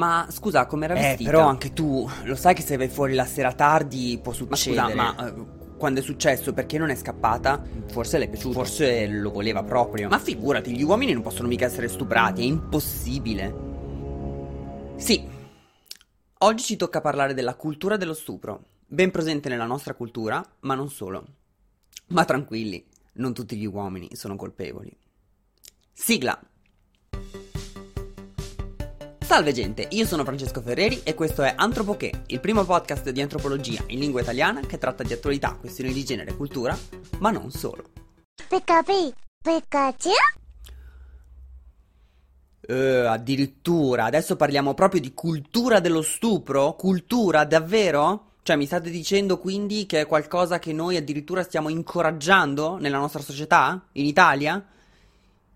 Ma scusa, com'era Eh, vestita? però anche tu, lo sai che se vai fuori la sera tardi può Ma succedere. scusa, ma eh, quando è successo, perché non è scappata? Forse le è piaciuto. Forse lo voleva proprio. Ma figurati, gli uomini non possono mica essere stuprati, è impossibile. Sì, oggi ci tocca parlare della cultura dello stupro, ben presente nella nostra cultura, ma non solo. Ma tranquilli, non tutti gli uomini sono colpevoli. Sigla! Salve gente, io sono Francesco Ferreri e questo è Antropoché, il primo podcast di antropologia in lingua italiana che tratta di attualità, questioni di genere e cultura, ma non solo. Pikachu, Pikachu? Eh, addirittura, adesso parliamo proprio di cultura dello stupro? Cultura, davvero? Cioè, mi state dicendo quindi che è qualcosa che noi addirittura stiamo incoraggiando nella nostra società? In Italia?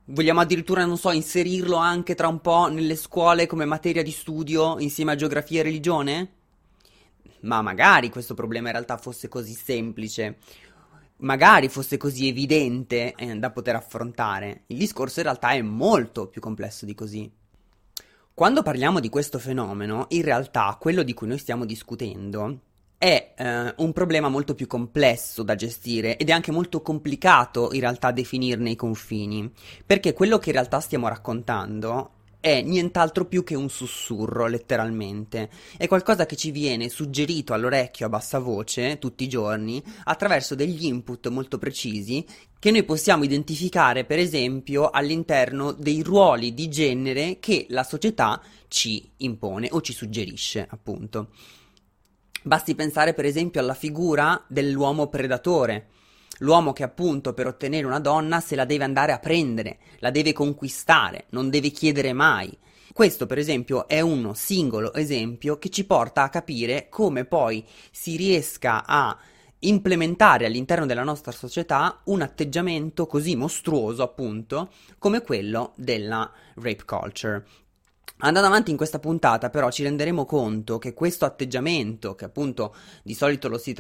Vogliamo addirittura, non so, inserirlo anche tra un po' nelle scuole come materia di studio insieme a geografia e religione? Ma magari questo problema in realtà fosse così semplice, magari fosse così evidente eh, da poter affrontare. Il discorso in realtà è molto più complesso di così. Quando parliamo di questo fenomeno, in realtà quello di cui noi stiamo discutendo è eh, un problema molto più complesso da gestire ed è anche molto complicato in realtà definirne i confini, perché quello che in realtà stiamo raccontando è nient'altro più che un sussurro, letteralmente. È qualcosa che ci viene suggerito all'orecchio a bassa voce tutti i giorni attraverso degli input molto precisi che noi possiamo identificare, per esempio, all'interno dei ruoli di genere che la società ci impone o ci suggerisce, appunto. Basti pensare per esempio alla figura dell'uomo predatore, l'uomo che appunto per ottenere una donna se la deve andare a prendere, la deve conquistare, non deve chiedere mai. Questo per esempio è uno singolo esempio che ci porta a capire come poi si riesca a implementare all'interno della nostra società un atteggiamento così mostruoso appunto come quello della rape culture. Andando avanti in questa puntata, però, ci renderemo conto che questo atteggiamento, che appunto di solito lo si,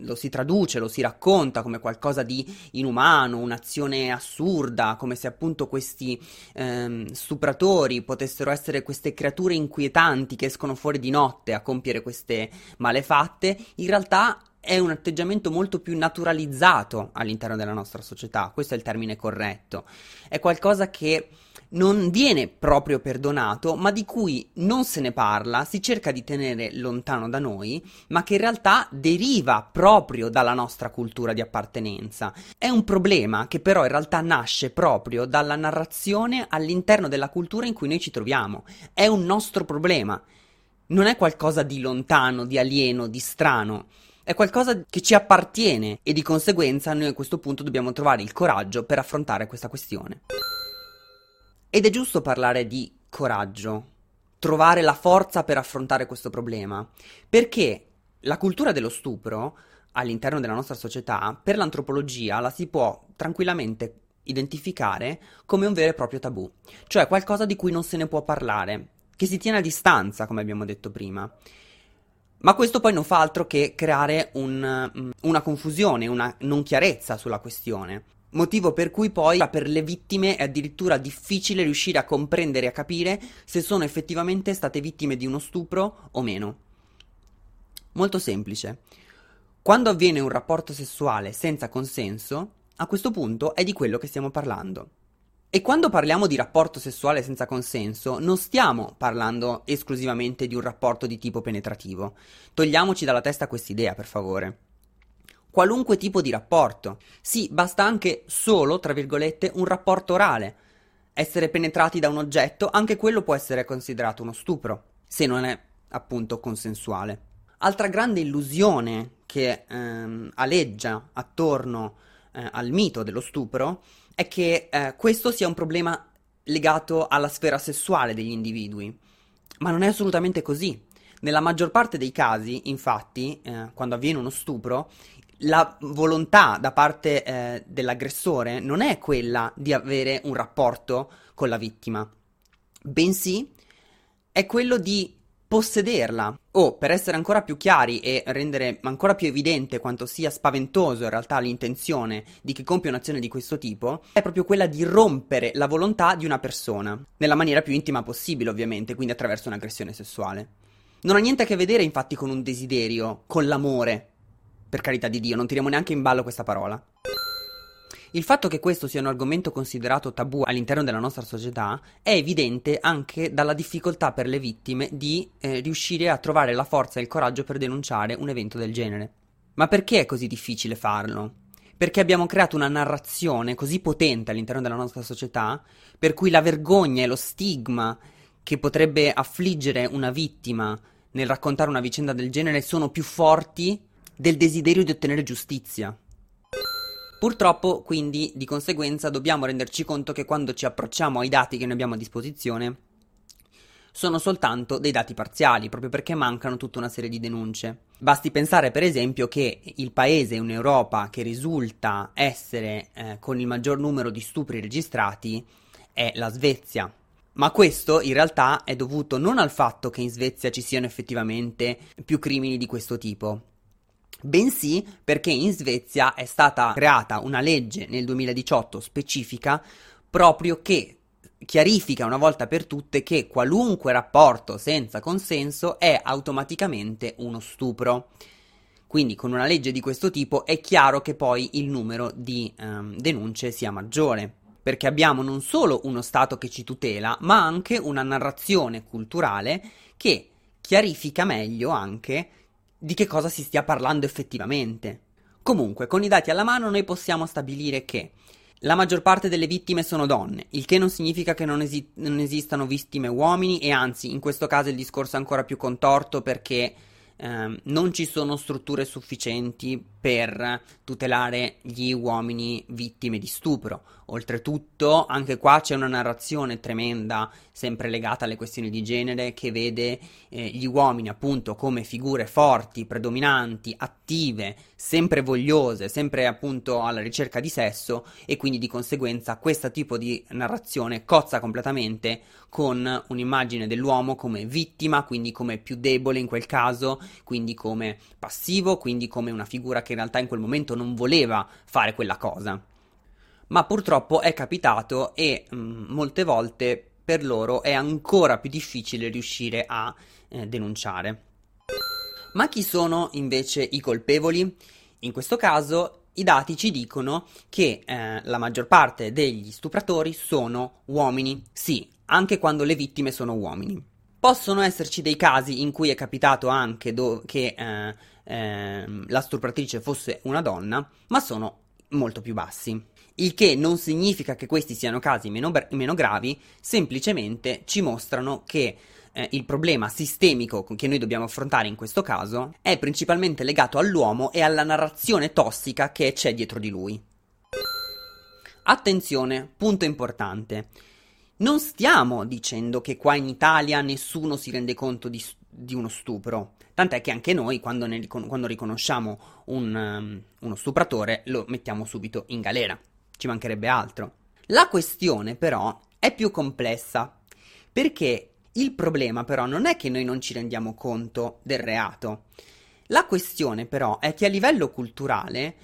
lo si, traduce, lo si racconta come qualcosa di inumano, un'azione assurda, come se appunto questi ehm, stupratori potessero essere queste creature inquietanti che escono fuori di notte a compiere queste malefatte, in realtà è un atteggiamento molto più naturalizzato all'interno della nostra società, questo è il termine corretto. È qualcosa che non viene proprio perdonato, ma di cui non se ne parla, si cerca di tenere lontano da noi, ma che in realtà deriva proprio dalla nostra cultura di appartenenza. È un problema che però in realtà nasce proprio dalla narrazione all'interno della cultura in cui noi ci troviamo. È un nostro problema. Non è qualcosa di lontano, di alieno, di strano. È qualcosa che ci appartiene e di conseguenza noi a questo punto dobbiamo trovare il coraggio per affrontare questa questione. Ed è giusto parlare di coraggio, trovare la forza per affrontare questo problema, perché la cultura dello stupro all'interno della nostra società, per l'antropologia la si può tranquillamente identificare come un vero e proprio tabù, cioè qualcosa di cui non se ne può parlare, che si tiene a distanza, come abbiamo detto prima. Ma questo poi non fa altro che creare un, una confusione, una non chiarezza sulla questione. Motivo per cui poi per le vittime è addirittura difficile riuscire a comprendere e a capire se sono effettivamente state vittime di uno stupro o meno. Molto semplice. Quando avviene un rapporto sessuale senza consenso, a questo punto è di quello che stiamo parlando. E quando parliamo di rapporto sessuale senza consenso, non stiamo parlando esclusivamente di un rapporto di tipo penetrativo. Togliamoci dalla testa quest'idea, per favore qualunque tipo di rapporto. Sì, basta anche solo, tra virgolette, un rapporto orale. Essere penetrati da un oggetto, anche quello può essere considerato uno stupro, se non è appunto consensuale. Altra grande illusione che ehm, aleggia attorno eh, al mito dello stupro è che eh, questo sia un problema legato alla sfera sessuale degli individui. Ma non è assolutamente così. Nella maggior parte dei casi, infatti, eh, quando avviene uno stupro, la volontà da parte eh, dell'aggressore non è quella di avere un rapporto con la vittima, bensì è quello di possederla. O, per essere ancora più chiari e rendere ancora più evidente quanto sia spaventoso in realtà l'intenzione di chi compie un'azione di questo tipo, è proprio quella di rompere la volontà di una persona, nella maniera più intima possibile ovviamente, quindi attraverso un'aggressione sessuale. Non ha niente a che vedere infatti con un desiderio, con l'amore, per carità di Dio, non tiriamo neanche in ballo questa parola. Il fatto che questo sia un argomento considerato tabù all'interno della nostra società è evidente anche dalla difficoltà per le vittime di eh, riuscire a trovare la forza e il coraggio per denunciare un evento del genere. Ma perché è così difficile farlo? Perché abbiamo creato una narrazione così potente all'interno della nostra società per cui la vergogna e lo stigma che potrebbe affliggere una vittima nel raccontare una vicenda del genere sono più forti del desiderio di ottenere giustizia. Purtroppo, quindi, di conseguenza, dobbiamo renderci conto che quando ci approcciamo ai dati che noi abbiamo a disposizione, sono soltanto dei dati parziali, proprio perché mancano tutta una serie di denunce. Basti pensare, per esempio, che il paese in Europa che risulta essere eh, con il maggior numero di stupri registrati è la Svezia. Ma questo in realtà è dovuto non al fatto che in Svezia ci siano effettivamente più crimini di questo tipo, bensì perché in Svezia è stata creata una legge nel 2018 specifica proprio che chiarifica una volta per tutte che qualunque rapporto senza consenso è automaticamente uno stupro. Quindi con una legge di questo tipo è chiaro che poi il numero di um, denunce sia maggiore, perché abbiamo non solo uno Stato che ci tutela, ma anche una narrazione culturale che chiarifica meglio anche di che cosa si stia parlando effettivamente. Comunque, con i dati alla mano noi possiamo stabilire che la maggior parte delle vittime sono donne, il che non significa che non, esi- non esistano vittime uomini e anzi, in questo caso il discorso è ancora più contorto perché ehm, non ci sono strutture sufficienti per tutelare gli uomini vittime di stupro. Oltretutto, anche qua c'è una narrazione tremenda, sempre legata alle questioni di genere, che vede eh, gli uomini appunto come figure forti, predominanti, attive, sempre vogliose, sempre appunto alla ricerca di sesso e quindi di conseguenza questo tipo di narrazione cozza completamente con un'immagine dell'uomo come vittima, quindi come più debole in quel caso, quindi come passivo, quindi come una figura che in realtà in quel momento non voleva fare quella cosa. Ma purtroppo è capitato e mh, mm, molte volte per loro è ancora più difficile riuscire a eh, denunciare. Ma chi sono invece i colpevoli? In questo caso i dati ci dicono che eh, la maggior parte degli stupratori sono uomini, sì, anche quando le vittime sono uomini. Possono esserci dei casi in cui è capitato anche do- che eh, eh, la stupratrice fosse una donna, ma sono molto più bassi. Il che non significa che questi siano casi meno, meno gravi, semplicemente ci mostrano che eh, il problema sistemico che noi dobbiamo affrontare in questo caso è principalmente legato all'uomo e alla narrazione tossica che c'è dietro di lui. Attenzione, punto importante. Non stiamo dicendo che qua in Italia nessuno si rende conto di, di uno stupro. Tant'è che anche noi, quando, ne, quando riconosciamo un, um, uno stupratore, lo mettiamo subito in galera. Ci mancherebbe altro. La questione, però, è più complessa. Perché il problema, però, non è che noi non ci rendiamo conto del reato. La questione, però, è che a livello culturale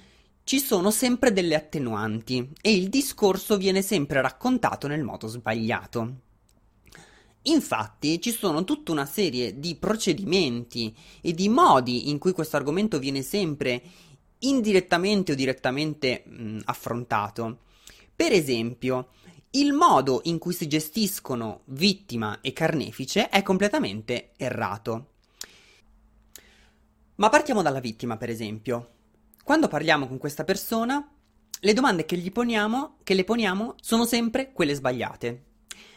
ci sono sempre delle attenuanti e il discorso viene sempre raccontato nel modo sbagliato. Infatti ci sono tutta una serie di procedimenti e di modi in cui questo argomento viene sempre indirettamente o direttamente mh, affrontato. Per esempio, il modo in cui si gestiscono vittima e carnefice è completamente errato. Ma partiamo dalla vittima, per esempio. Quando parliamo con questa persona, le domande che gli poniamo, che le poniamo, sono sempre quelle sbagliate.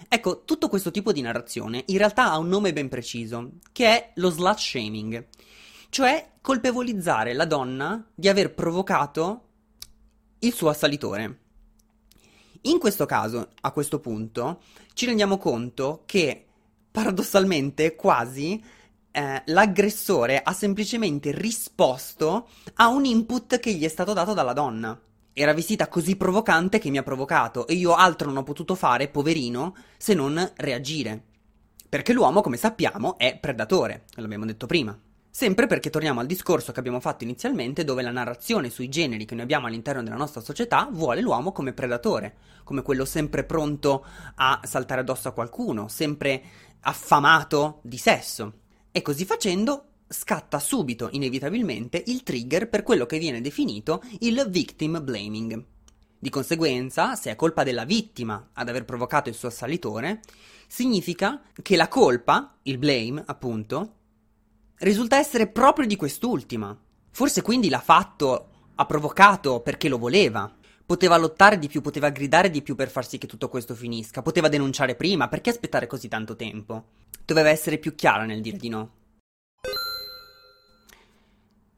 Ecco, tutto questo tipo di narrazione in realtà ha un nome ben preciso, che è lo slut shaming, cioè colpevolizzare la donna di aver provocato il suo assalitore. In questo caso, a questo punto, ci rendiamo conto che paradossalmente quasi eh, l'aggressore ha semplicemente risposto a un input che gli è stato dato dalla donna. Era vestita così provocante che mi ha provocato e io altro non ho potuto fare, poverino, se non reagire. Perché l'uomo, come sappiamo, è predatore, l'abbiamo detto prima. Sempre perché torniamo al discorso che abbiamo fatto inizialmente, dove la narrazione sui generi che noi abbiamo all'interno della nostra società vuole l'uomo come predatore, come quello sempre pronto a saltare addosso a qualcuno, sempre affamato di sesso. E così facendo scatta subito, inevitabilmente, il trigger per quello che viene definito il victim blaming. Di conseguenza, se è colpa della vittima ad aver provocato il suo assalitore, significa che la colpa, il blame, appunto, risulta essere proprio di quest'ultima. Forse quindi l'ha fatto, ha provocato perché lo voleva. Poteva lottare di più, poteva gridare di più per far sì che tutto questo finisca, poteva denunciare prima, perché aspettare così tanto tempo? Doveva essere più chiara nel dire di no.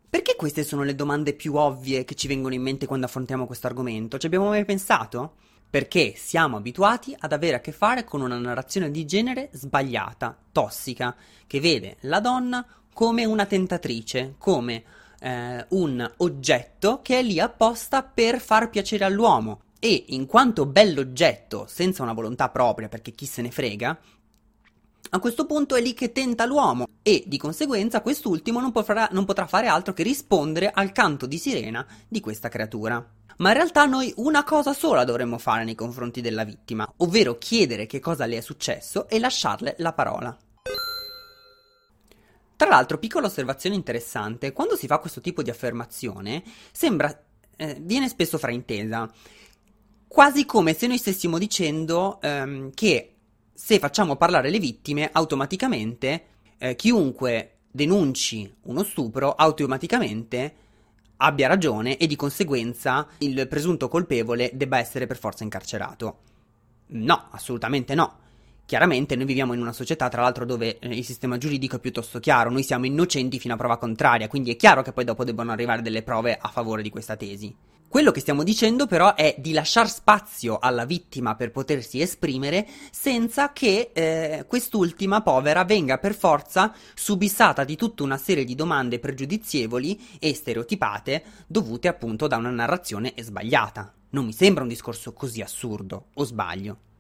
Perché queste sono le domande più ovvie che ci vengono in mente quando affrontiamo questo argomento? Ci abbiamo mai pensato? Perché siamo abituati ad avere a che fare con una narrazione di genere sbagliata, tossica, che vede la donna come una tentatrice, come eh, un oggetto che è lì apposta per far piacere all'uomo. E in quanto bell'oggetto, senza una volontà propria, perché chi se ne frega, a questo punto è lì che tenta l'uomo e di conseguenza quest'ultimo non potrà, non potrà fare altro che rispondere al canto di sirena di questa creatura. Ma in realtà noi una cosa sola dovremmo fare nei confronti della vittima, ovvero chiedere che cosa le è successo e lasciarle la parola. Tra l'altro, piccola osservazione interessante, quando si fa questo tipo di affermazione, sembra, eh, viene spesso fraintesa, quasi come se noi stessimo dicendo ehm, che se facciamo parlare le vittime, automaticamente eh, chiunque denunci uno stupro automaticamente abbia ragione e di conseguenza il presunto colpevole debba essere per forza incarcerato. No, assolutamente no. Chiaramente noi viviamo in una società, tra l'altro, dove eh, il sistema giuridico è piuttosto chiaro, noi siamo innocenti fino a prova contraria, quindi è chiaro che poi dopo debbano arrivare delle prove a favore di questa tesi. Quello che stiamo dicendo però è di lasciare spazio alla vittima per potersi esprimere senza che eh, quest'ultima povera venga per forza subissata di tutta una serie di domande pregiudizievoli e stereotipate dovute appunto da una narrazione sbagliata. Non mi sembra un discorso così assurdo, o sbaglio?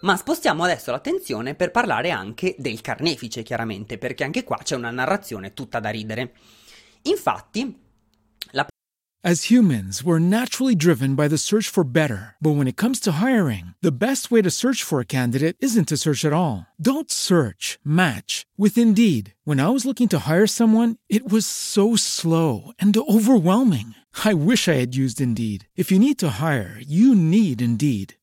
Ma spostiamo adesso l'attenzione per parlare anche del carnefice, chiaramente, perché anche qua c'è una narrazione tutta da ridere. Infatti, As humans, we're naturally driven by the search for better. But when it comes to hiring, the best way to search for a candidate isn't to search at all. Don't search, match with Indeed. When I was looking to hire someone, it was so slow and overwhelming. I wish I had used Indeed. If you need to hire, you need Indeed.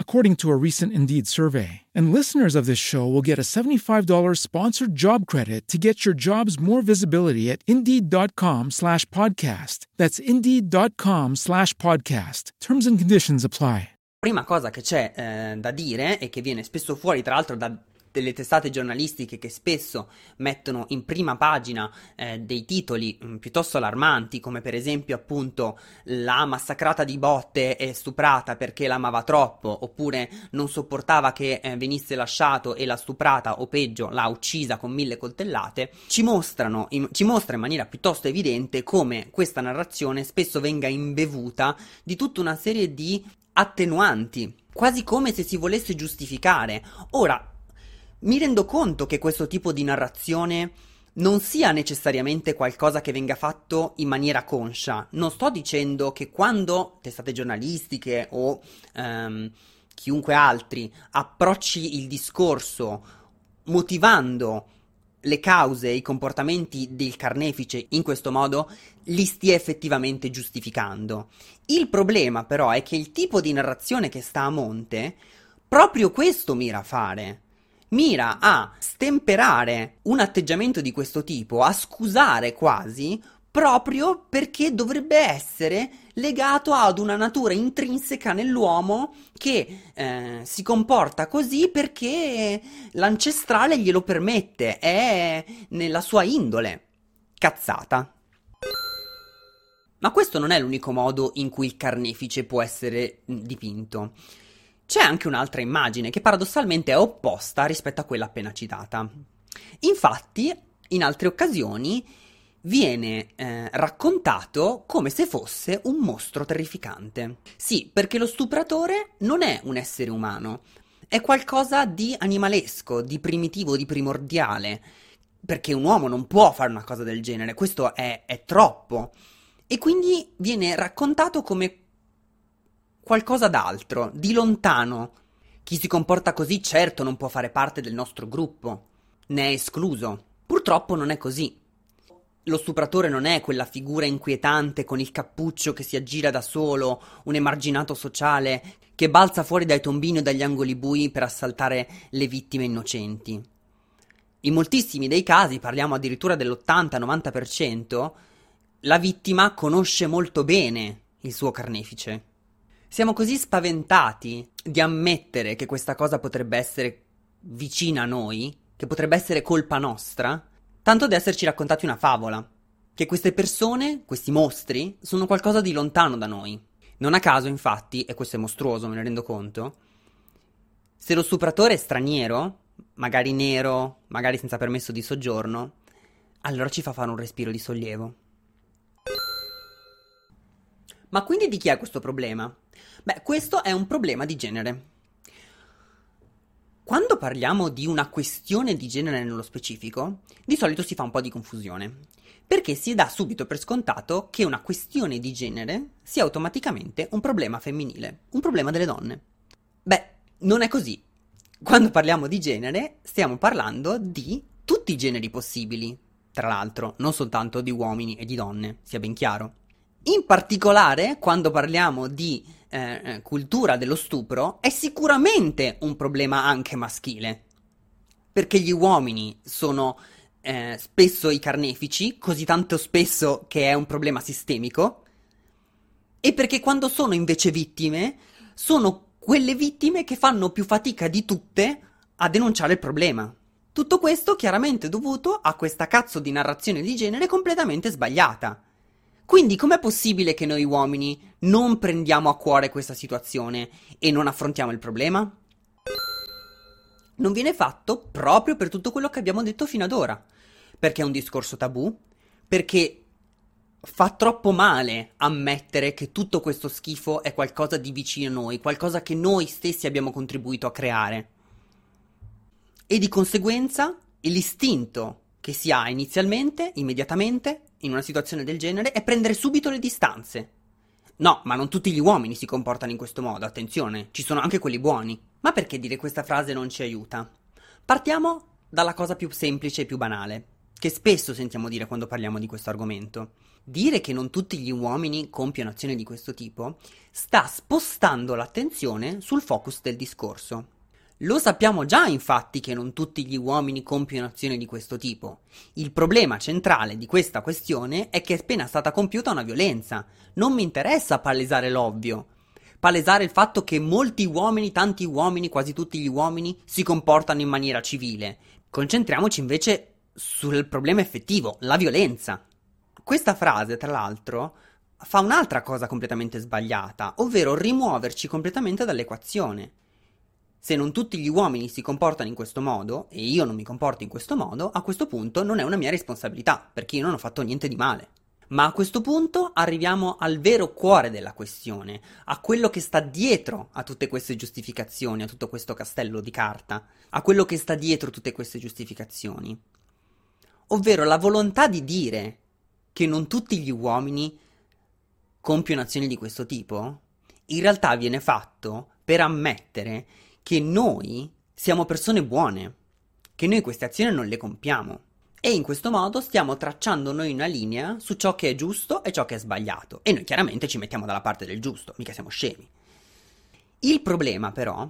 according to a recent Indeed survey. And listeners of this show will get a $75 sponsored job credit to get your jobs more visibility at Indeed.com slash podcast. That's Indeed.com slash podcast. Terms and conditions apply. prima cosa che c'è eh, da dire e che viene spesso fuori, tra l'altro, da delle testate giornalistiche che spesso mettono in prima pagina eh, dei titoli mh, mm, piuttosto allarmanti, come per esempio appunto la massacrata di botte e stuprata perché l'amava troppo, oppure non sopportava che eh, venisse lasciato e l'ha stuprata o peggio l'ha uccisa con mille coltellate, ci mostrano, in, ci mostra in maniera piuttosto evidente come questa narrazione spesso venga imbevuta di tutta una serie di attenuanti, quasi come se si volesse giustificare. Ora, mi rendo conto che questo tipo di narrazione non sia necessariamente qualcosa che venga fatto in maniera conscia. Non sto dicendo che quando testate giornalistiche o ehm, chiunque altri approcci il discorso motivando le cause e i comportamenti del carnefice in questo modo li stia effettivamente giustificando. Il problema però è che il tipo di narrazione che sta a monte proprio questo mira a fare mira a stemperare un atteggiamento di questo tipo, a scusare quasi, proprio perché dovrebbe essere legato ad una natura intrinseca nell'uomo che eh, si comporta così perché l'ancestrale glielo permette, è nella sua indole. Cazzata. Ma questo non è l'unico modo in cui il carnefice può essere dipinto. C'è anche un'altra immagine che paradossalmente è opposta rispetto a quella appena citata. Infatti, in altre occasioni viene eh, raccontato come se fosse un mostro terrificante. Sì, perché lo stupratore non è un essere umano, è qualcosa di animalesco, di primitivo, di primordiale, perché un uomo non può fare una cosa del genere, questo è, è troppo. E quindi viene raccontato come qualcosa d'altro, di lontano. Chi si comporta così certo non può fare parte del nostro gruppo, ne è escluso. Purtroppo non è così. Lo stupratore non è quella figura inquietante con il cappuccio che si aggira da solo, un emarginato sociale che balza fuori dai tombini o dagli angoli bui per assaltare le vittime innocenti. In moltissimi dei casi, parliamo addirittura dell'80-90%, la vittima conosce molto bene il suo carnefice. Siamo così spaventati di ammettere che questa cosa potrebbe essere vicina a noi, che potrebbe essere colpa nostra, tanto da esserci raccontati una favola. Che queste persone, questi mostri, sono qualcosa di lontano da noi. Non a caso, infatti, e questo è mostruoso, me ne rendo conto, se lo stupratore è straniero, magari nero, magari senza permesso di soggiorno, allora ci fa fare un respiro di sollievo. Ma quindi di chi è questo problema? Beh, questo è un problema di genere. Quando parliamo di una questione di genere nello specifico, di solito si fa un po' di confusione, perché si dà subito per scontato che una questione di genere sia automaticamente un problema femminile, un problema delle donne. Beh, non è così. Quando parliamo di genere, stiamo parlando di tutti i generi possibili, tra l'altro, non soltanto di uomini e di donne, sia ben chiaro. In particolare, quando parliamo di eh, eh, cultura dello stupro, è sicuramente un problema anche maschile. Perché gli uomini sono eh, spesso i carnefici, così tanto spesso che è un problema sistemico, e perché quando sono invece vittime, sono quelle vittime che fanno più fatica di tutte a denunciare il problema. Tutto questo chiaramente dovuto a questa cazzo di narrazione di genere completamente sbagliata. Quindi com'è possibile che noi uomini non prendiamo a cuore questa situazione e non affrontiamo il problema? Non viene fatto proprio per tutto quello che abbiamo detto fino ad ora. Perché è un discorso tabù, perché fa troppo male ammettere che tutto questo schifo è qualcosa di vicino a noi, qualcosa che noi stessi abbiamo contribuito a creare. E di conseguenza l'istinto che si ha inizialmente, immediatamente, in una situazione del genere è prendere subito le distanze. No, ma non tutti gli uomini si comportano in questo modo, attenzione, ci sono anche quelli buoni. Ma perché dire questa frase non ci aiuta? Partiamo dalla cosa più semplice e più banale, che spesso sentiamo dire quando parliamo di questo argomento. Dire che non tutti gli uomini compiono azioni di questo tipo sta spostando l'attenzione sul focus del discorso. Lo sappiamo già infatti che non tutti gli uomini compiono azioni di questo tipo. Il problema centrale di questa questione è che è appena stata compiuta una violenza. Non mi interessa palesare l'ovvio. palesare il fatto che molti uomini, tanti uomini, quasi tutti gli uomini, si comportano in maniera civile. Concentriamoci invece sul problema effettivo, la violenza. Questa frase, tra l'altro, fa un'altra cosa completamente sbagliata, ovvero rimuoverci completamente dall'equazione. Se non tutti gli uomini si comportano in questo modo, e io non mi comporto in questo modo, a questo punto non è una mia responsabilità, perché io non ho fatto niente di male. Ma a questo punto arriviamo al vero cuore della questione, a quello che sta dietro a tutte queste giustificazioni, a tutto questo castello di carta, a quello che sta dietro tutte queste giustificazioni. Ovvero la volontà di dire che non tutti gli uomini compiono azioni di questo tipo, in realtà viene fatto per ammettere che noi siamo persone buone, che noi queste azioni non le compiamo. E in questo modo stiamo tracciando noi una linea su ciò che è giusto e ciò che è sbagliato. E noi chiaramente ci mettiamo dalla parte del giusto, mica siamo scemi. Il problema però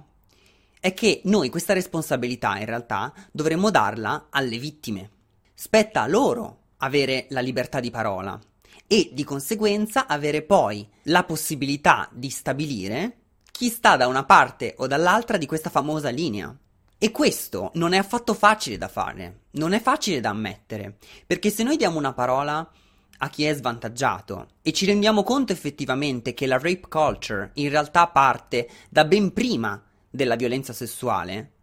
è che noi questa responsabilità in realtà dovremmo darla alle vittime. Spetta a loro avere la libertà di parola e di conseguenza avere poi la possibilità di stabilire chi sta da una parte o dall'altra di questa famosa linea. E questo non è affatto facile da fare, non è facile da ammettere, perché se noi diamo una parola a chi è svantaggiato e ci rendiamo conto effettivamente che la rape culture in realtà parte da ben prima della violenza sessuale,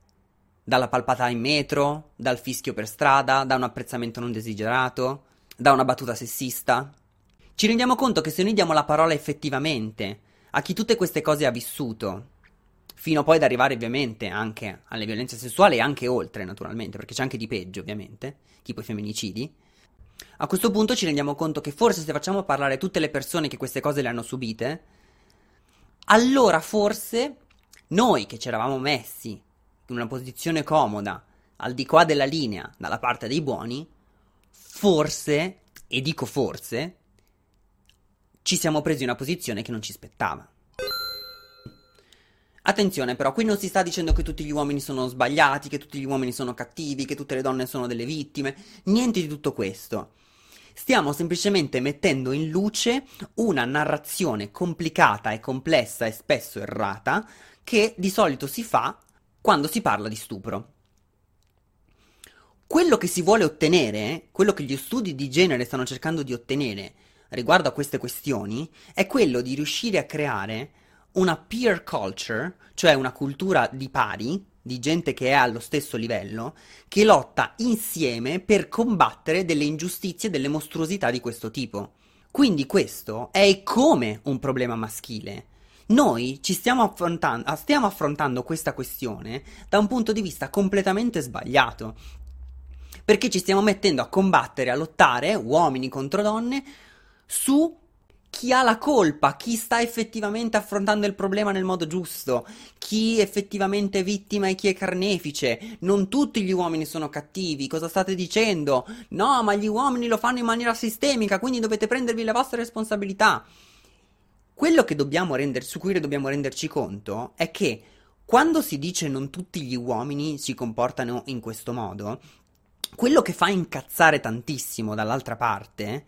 dalla palpata in metro, dal fischio per strada, da un apprezzamento non desiderato, da una battuta sessista, ci rendiamo conto che se noi diamo la parola effettivamente a chi tutte queste cose ha vissuto, fino poi ad arrivare ovviamente anche alle violenze sessuali e anche oltre naturalmente, perché c'è anche di peggio ovviamente, tipo i femminicidi, a questo punto ci rendiamo conto che forse se facciamo parlare tutte le persone che queste cose le hanno subite, allora forse noi che ci eravamo messi in una posizione comoda, al di qua della linea, dalla parte dei buoni, forse, e dico forse, ci siamo presi una posizione che non ci spettava. Attenzione però, qui non si sta dicendo che tutti gli uomini sono sbagliati, che tutti gli uomini sono cattivi, che tutte le donne sono delle vittime, niente di tutto questo. Stiamo semplicemente mettendo in luce una narrazione complicata e complessa e spesso errata che di solito si fa quando si parla di stupro. Quello che si vuole ottenere, quello che gli studi di genere stanno cercando di ottenere riguardo a queste questioni è quello di riuscire a creare una peer culture, cioè una cultura di pari, di gente che è allo stesso livello, che lotta insieme per combattere delle ingiustizie, delle mostruosità di questo tipo. Quindi questo è come un problema maschile. Noi stiamo affrontando, stiamo affrontando questa questione da un punto di vista completamente sbagliato. Perché ci stiamo mettendo a combattere, a lottare, uomini contro donne, su chi ha la colpa, chi sta effettivamente affrontando il problema nel modo giusto, chi effettivamente è vittima e chi è carnefice. Non tutti gli uomini sono cattivi, cosa state dicendo? No, ma gli uomini lo fanno in maniera sistemica, quindi dovete prendervi le vostre responsabilità. Quello render, su cui dobbiamo renderci conto è che quando si dice non tutti gli uomini si comportano in questo modo, quello che fa incazzare tantissimo dall'altra parte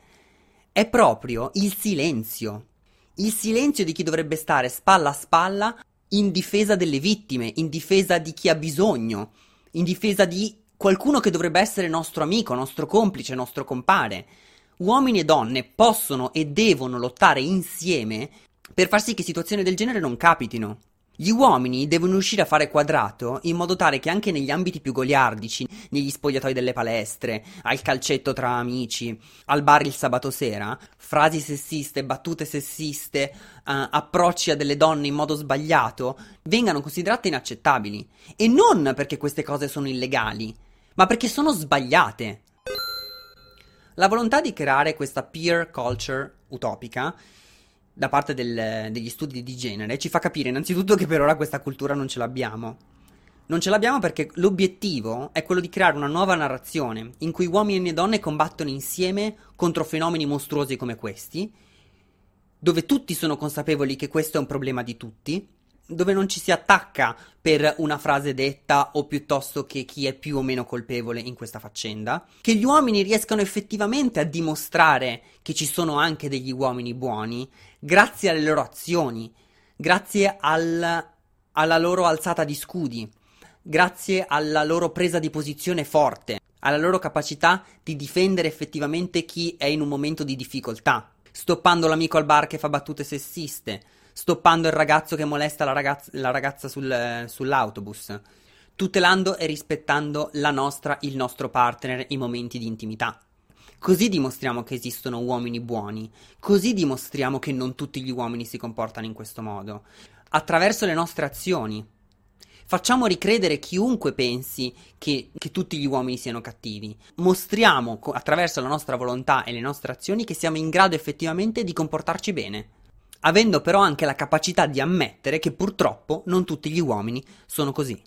è proprio il silenzio. Il silenzio di chi dovrebbe stare spalla a spalla in difesa delle vittime, in difesa di chi ha bisogno, in difesa di qualcuno che dovrebbe essere nostro amico, nostro complice, nostro compare. Uomini e donne possono e devono lottare insieme per far sì che situazioni del genere non capitino. Gli uomini devono riuscire a fare quadrato in modo tale che anche negli ambiti più goliardici, negli spogliatoi delle palestre, al calcetto tra amici, al bar il sabato sera, frasi sessiste, battute sessiste, uh, approcci a delle donne in modo sbagliato, vengano considerate inaccettabili. E non perché queste cose sono illegali, ma perché sono sbagliate. La volontà di creare questa peer culture utopica da parte del, degli studi di genere ci fa capire innanzitutto che per ora questa cultura non ce l'abbiamo. Non ce l'abbiamo perché l'obiettivo è quello di creare una nuova narrazione in cui uomini e donne combattono insieme contro fenomeni mostruosi come questi, dove tutti sono consapevoli che questo è un problema di tutti dove non ci si attacca per una frase detta o piuttosto che chi è più o meno colpevole in questa faccenda, che gli uomini riescano effettivamente a dimostrare che ci sono anche degli uomini buoni grazie alle loro azioni, grazie al, alla loro alzata di scudi, grazie alla loro presa di posizione forte, alla loro capacità di difendere effettivamente chi è in un momento di difficoltà, stoppando l'amico al bar che fa battute sessiste, stoppando il ragazzo che molesta la ragazza, la ragazza sul, sull'autobus, tutelando e rispettando la nostra, il nostro partner in momenti di intimità. Così dimostriamo che esistono uomini buoni, così dimostriamo che non tutti gli uomini si comportano in questo modo, attraverso le nostre azioni. Facciamo ricredere chiunque pensi che, che, tutti gli uomini siano cattivi. Mostriamo attraverso la nostra volontà e le nostre azioni che siamo in grado effettivamente di comportarci bene. Avendo però anche la capacità di ammettere che purtroppo non tutti gli uomini sono così.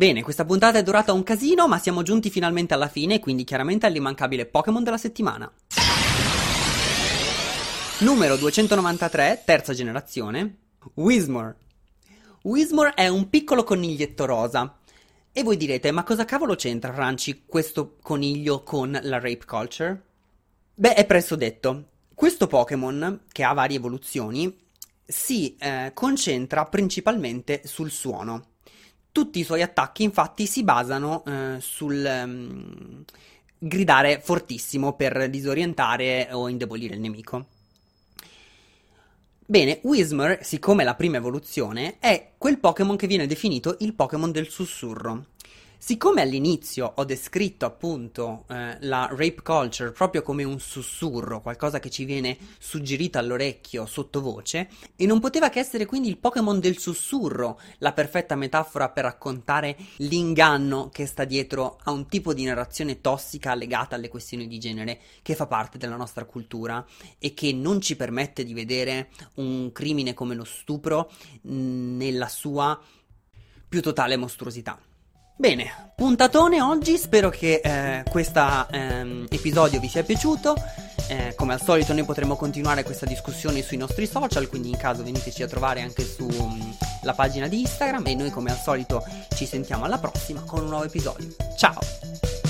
Bene, questa puntata è durata un casino, ma siamo giunti finalmente alla fine, quindi chiaramente all'immancabile Pokémon della settimana. Numero 293, terza generazione, Whismore. Whismore è un piccolo coniglietto rosa. E voi direte, ma cosa cavolo c'entra, Franci, questo coniglio con la rape culture? Beh, è presto detto. Questo Pokémon, che ha varie evoluzioni, si eh, concentra principalmente sul suono. Tutti i suoi attacchi infatti si basano eh, sul um, gridare fortissimo per disorientare o indebolire il nemico. Bene, Whismer, siccome è la prima evoluzione, è quel Pokémon che viene definito il Pokémon del sussurro. Siccome all'inizio ho descritto appunto eh, la rape culture proprio come un sussurro, qualcosa che ci viene suggerito all'orecchio sottovoce, e non poteva che essere quindi il Pokémon del sussurro, la perfetta metafora per raccontare l'inganno che sta dietro a un tipo di narrazione tossica legata alle questioni di genere che fa parte della nostra cultura e che non ci permette di vedere un crimine come lo stupro nella sua più totale mostruosità. Bene, puntatone oggi, spero che eh, questo ehm, episodio vi sia piaciuto. Eh, come al solito noi potremo continuare questa discussione sui nostri social, quindi in caso veniteci a trovare anche sulla mm, pagina di Instagram e noi come al solito ci sentiamo alla prossima con un nuovo episodio. Ciao!